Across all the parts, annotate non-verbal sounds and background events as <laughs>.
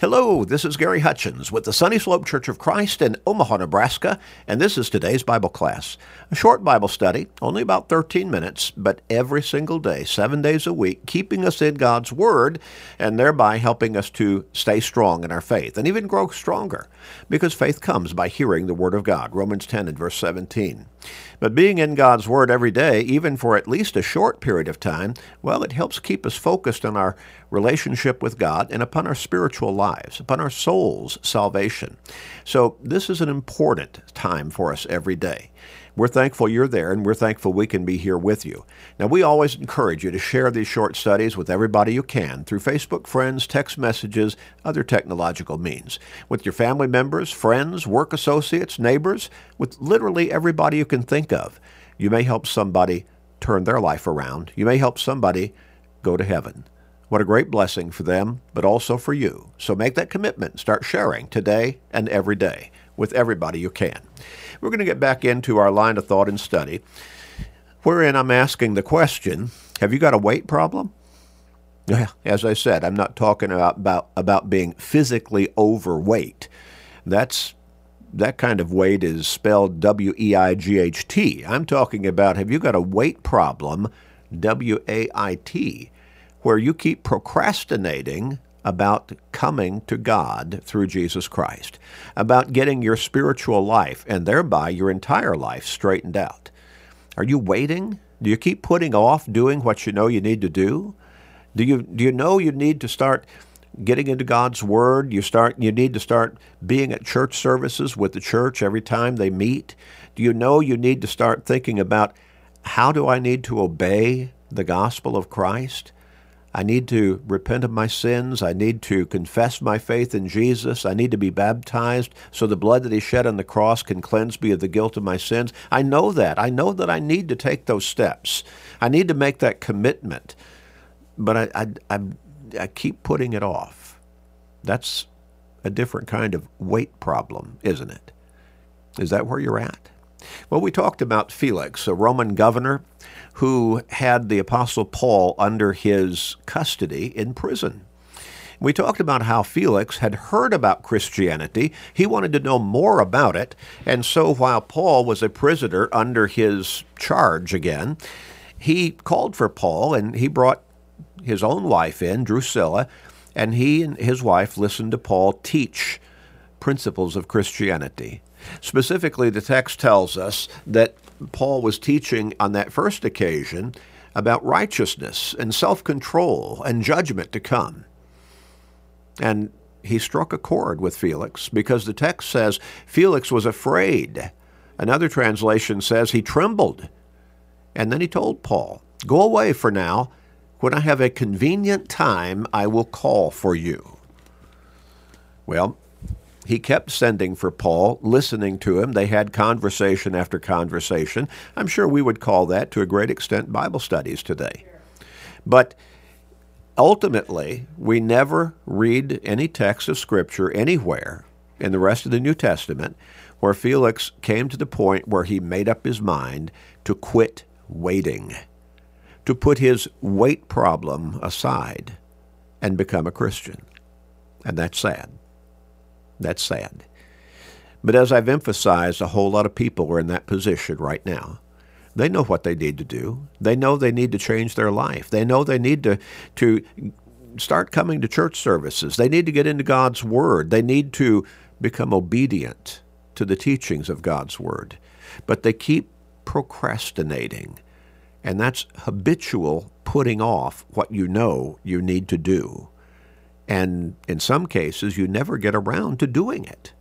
Hello, this is Gary Hutchins with the Sunny Slope Church of Christ in Omaha, Nebraska, and this is today's Bible class. A short Bible study, only about 13 minutes, but every single day, seven days a week, keeping us in God's Word and thereby helping us to stay strong in our faith and even grow stronger because faith comes by hearing the Word of God. Romans 10 and verse 17. But being in God's Word every day, even for at least a short period of time, well, it helps keep us focused on our relationship with God and upon our spiritual lives, upon our soul's salvation. So this is an important time for us every day. We're thankful you're there, and we're thankful we can be here with you. Now, we always encourage you to share these short studies with everybody you can through Facebook friends, text messages, other technological means, with your family members, friends, work associates, neighbors, with literally everybody you can think of. You may help somebody turn their life around. You may help somebody go to heaven. What a great blessing for them, but also for you. So make that commitment. Start sharing today and every day with everybody you can. We're going to get back into our line of thought and study, wherein I'm asking the question Have you got a wait problem? As I said, I'm not talking about, about, about being physically overweight. That's that kind of weight is spelled W E I G H T. I'm talking about have you got a wait problem, W A I T, where you keep procrastinating about coming to God through Jesus Christ, about getting your spiritual life and thereby your entire life straightened out. Are you waiting? Do you keep putting off doing what you know you need to do? Do you do you know you need to start getting into God's word? You start you need to start being at church services with the church every time they meet? Do you know you need to start thinking about how do I need to obey the gospel of Christ? I need to repent of my sins. I need to confess my faith in Jesus. I need to be baptized so the blood that He shed on the cross can cleanse me of the guilt of my sins. I know that. I know that I need to take those steps. I need to make that commitment. But I, I, I, I keep putting it off. That's a different kind of wait problem, isn't it? Is that where you're at? Well, we talked about Felix, a Roman governor who had the Apostle Paul under his custody in prison. We talked about how Felix had heard about Christianity. He wanted to know more about it. And so while Paul was a prisoner under his charge again, he called for Paul and he brought his own wife in, Drusilla, and he and his wife listened to Paul teach principles of Christianity. Specifically, the text tells us that Paul was teaching on that first occasion about righteousness and self control and judgment to come. And he struck a chord with Felix because the text says Felix was afraid. Another translation says he trembled. And then he told Paul, Go away for now. When I have a convenient time, I will call for you. Well, he kept sending for Paul, listening to him. They had conversation after conversation. I'm sure we would call that, to a great extent, Bible studies today. But ultimately, we never read any text of Scripture anywhere in the rest of the New Testament where Felix came to the point where he made up his mind to quit waiting, to put his wait problem aside and become a Christian. And that's sad. That's sad. But as I've emphasized, a whole lot of people are in that position right now. They know what they need to do. They know they need to change their life. They know they need to, to start coming to church services. They need to get into God's Word. They need to become obedient to the teachings of God's Word. But they keep procrastinating. And that's habitual putting off what you know you need to do. And in some cases, you never get around to doing it.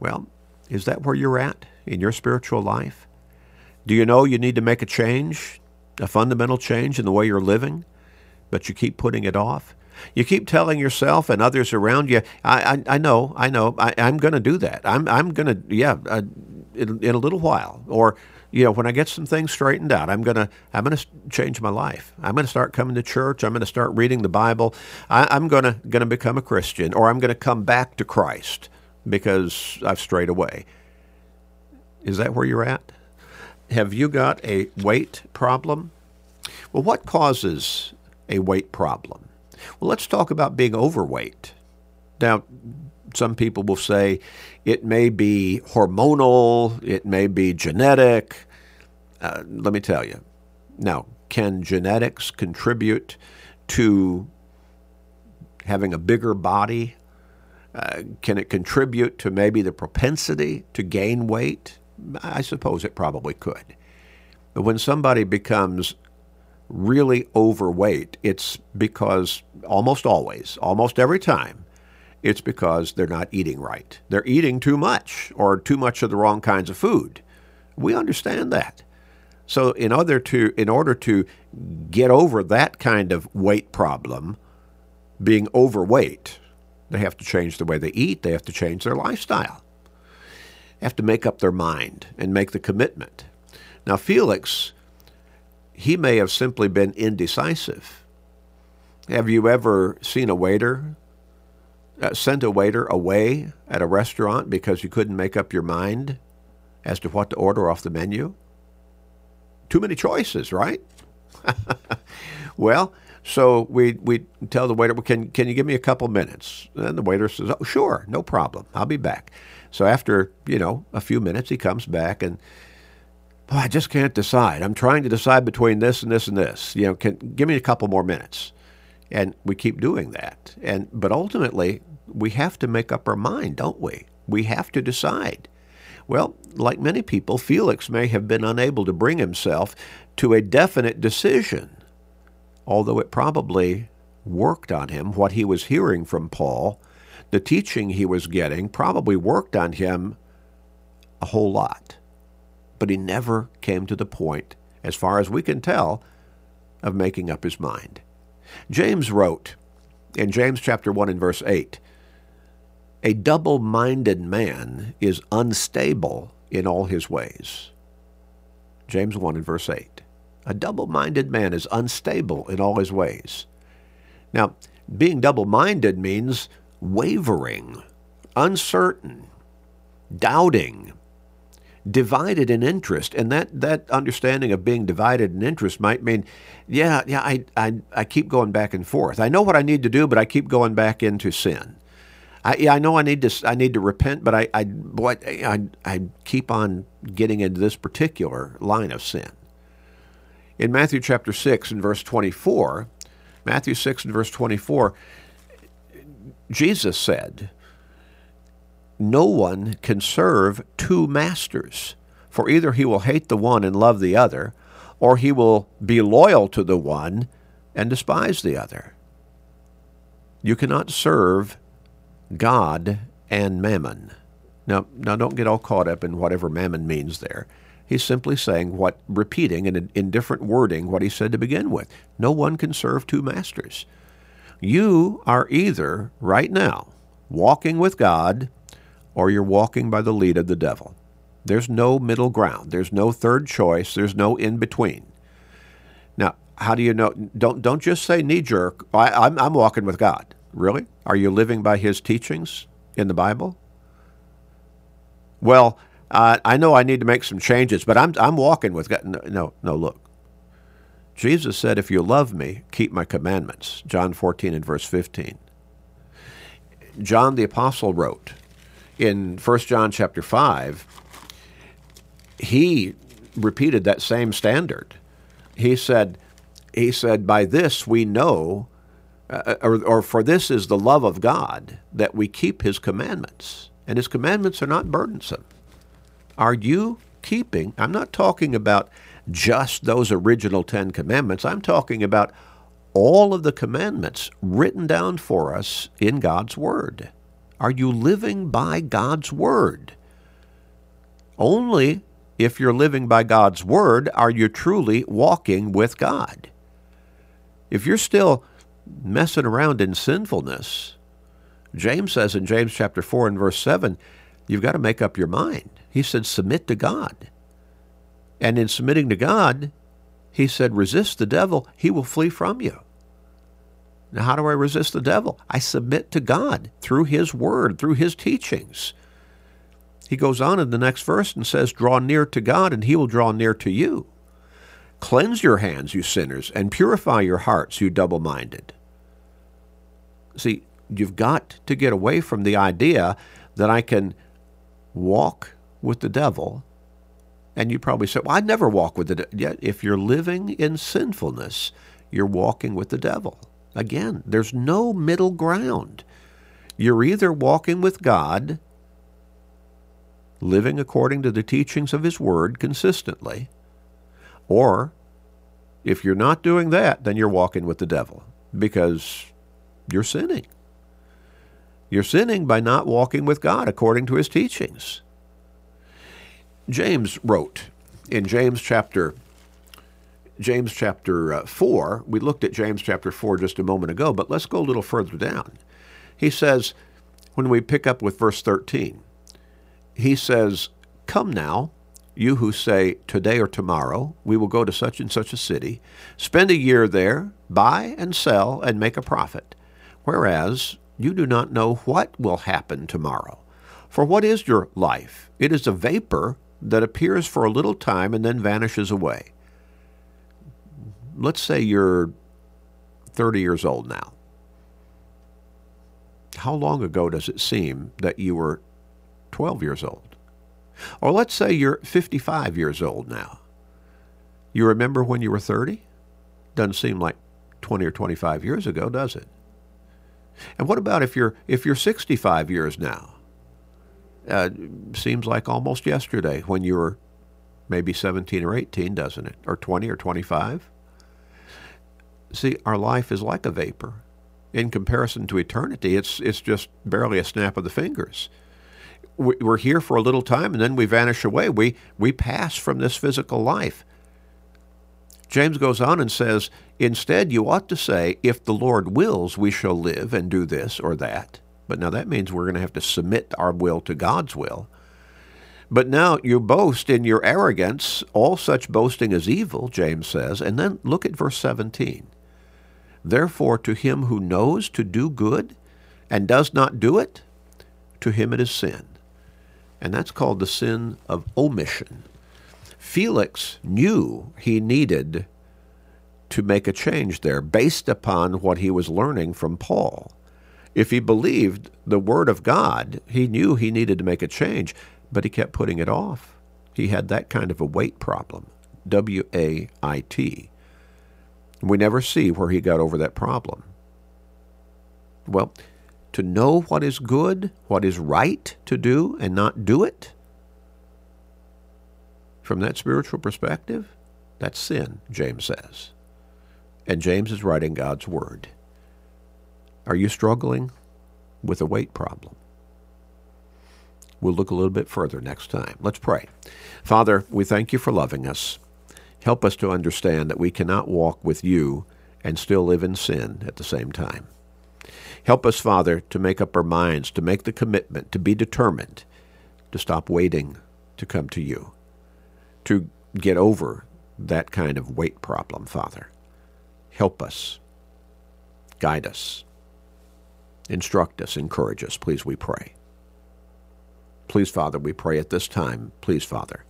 Well, is that where you're at in your spiritual life? Do you know you need to make a change, a fundamental change in the way you're living, but you keep putting it off? You keep telling yourself and others around you, I, I, I know, I know, I, am going to do that. I'm, I'm going to, yeah, uh, in, in a little while. Or you know, when I get some things straightened out, I'm gonna I'm gonna change my life. I'm gonna start coming to church. I'm gonna start reading the Bible. I, am gonna gonna become a Christian, or I'm gonna come back to Christ because I've strayed away. Is that where you're at? Have you got a weight problem? Well, what causes a weight problem? Well, let's talk about being overweight. Now, some people will say it may be hormonal, it may be genetic. Uh, let me tell you. Now, can genetics contribute to having a bigger body? Uh, can it contribute to maybe the propensity to gain weight? I suppose it probably could. But when somebody becomes really overweight, it's because almost always, almost every time, it's because they're not eating right. They're eating too much or too much of the wrong kinds of food. We understand that. So in order to in order to get over that kind of weight problem, being overweight, they have to change the way they eat, they have to change their lifestyle. They have to make up their mind and make the commitment. Now Felix he may have simply been indecisive. Have you ever seen a waiter uh, sent a waiter away at a restaurant because you couldn't make up your mind as to what to order off the menu? Too many choices, right? <laughs> well, so we we tell the waiter, well, "Can can you give me a couple minutes?" And the waiter says, "Oh, sure, no problem. I'll be back." So after you know a few minutes, he comes back and. Oh, I just can't decide. I'm trying to decide between this and this and this. You know, can give me a couple more minutes, and we keep doing that. And but ultimately, we have to make up our mind, don't we? We have to decide. Well, like many people, Felix may have been unable to bring himself to a definite decision, although it probably worked on him. What he was hearing from Paul, the teaching he was getting, probably worked on him a whole lot. But he never came to the point, as far as we can tell, of making up his mind. James wrote in James chapter 1 and verse 8, a double minded man is unstable in all his ways. James 1 and verse 8. A double minded man is unstable in all his ways. Now, being double minded means wavering, uncertain, doubting, divided in interest. And that, that understanding of being divided in interest might mean, yeah, yeah, I, I, I keep going back and forth. I know what I need to do, but I keep going back into sin. I, yeah, I know I need to I need to repent, but I I boy, I I keep on getting into this particular line of sin. In Matthew chapter six and verse twenty four, Matthew six and verse twenty four, Jesus said, "No one can serve two masters, for either he will hate the one and love the other, or he will be loyal to the one and despise the other." You cannot serve God and mammon. Now, now don't get all caught up in whatever mammon means there. He's simply saying what, repeating in, in different wording what he said to begin with. No one can serve two masters. You are either, right now, walking with God or you're walking by the lead of the devil. There's no middle ground. There's no third choice. There's no in between. Now, how do you know? Don't, don't just say knee jerk, I, I'm, I'm walking with God. Really? Are you living by his teachings in the Bible? Well, uh, I know I need to make some changes, but I'm, I'm walking with God. No, no, no, look. Jesus said, If you love me, keep my commandments. John 14 and verse 15. John the Apostle wrote in 1 John chapter 5, he repeated that same standard. He said, he said, By this we know uh, or, or for this is the love of God, that we keep his commandments. And his commandments are not burdensome. Are you keeping? I'm not talking about just those original Ten Commandments. I'm talking about all of the commandments written down for us in God's Word. Are you living by God's Word? Only if you're living by God's Word are you truly walking with God. If you're still messing around in sinfulness, James says in James chapter 4 and verse 7, you've got to make up your mind. He said, submit to God. And in submitting to God, he said, resist the devil, he will flee from you. Now, how do I resist the devil? I submit to God through his word, through his teachings. He goes on in the next verse and says, Draw near to God, and he will draw near to you. Cleanse your hands, you sinners, and purify your hearts, you double minded. See, you've got to get away from the idea that I can walk with the devil. And you probably say, well, I never walk with the devil. Yet if you're living in sinfulness, you're walking with the devil. Again, there's no middle ground. You're either walking with God, living according to the teachings of His Word consistently, or if you're not doing that, then you're walking with the devil because you're sinning. You're sinning by not walking with God according to his teachings. James wrote in James chapter James chapter uh, 4. We looked at James chapter 4 just a moment ago, but let's go a little further down. He says, when we pick up with verse 13, he says, Come now, you who say, Today or tomorrow, we will go to such and such a city, spend a year there, buy and sell, and make a profit. Whereas you do not know what will happen tomorrow. For what is your life? It is a vapor that appears for a little time and then vanishes away. Let's say you're 30 years old now. How long ago does it seem that you were 12 years old? Or let's say you're 55 years old now. You remember when you were 30? Doesn't seem like 20 or 25 years ago, does it? And what about if you're if you're 65 years now? Uh, seems like almost yesterday when you were maybe 17 or 18, doesn't it? Or 20 or 25? See, our life is like a vapor. In comparison to eternity, it's it's just barely a snap of the fingers we're here for a little time and then we vanish away. We, we pass from this physical life. James goes on and says, Instead, you ought to say, If the Lord wills, we shall live and do this or that. But now that means we're going to have to submit our will to God's will. But now you boast in your arrogance. All such boasting is evil, James says. And then look at verse 17. Therefore, to him who knows to do good and does not do it, to him it is sin and that's called the sin of omission. Felix knew he needed to make a change there based upon what he was learning from Paul. If he believed the Word of God, he knew he needed to make a change, but he kept putting it off. He had that kind of a wait problem. W A I T. We never see where he got over that problem. Well, to know what is good, what is right to do, and not do it? From that spiritual perspective, that's sin, James says. And James is writing God's Word. Are you struggling with a weight problem? We'll look a little bit further next time. Let's pray. Father, we thank you for loving us. Help us to understand that we cannot walk with you and still live in sin at the same time. Help us, Father, to make up our minds, to make the commitment, to be determined, to stop waiting to come to you, to get over that kind of wait problem, Father. Help us, guide us, instruct us, encourage us, please, we pray. Please, Father, we pray at this time, please, Father,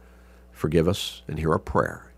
forgive us and hear our prayer.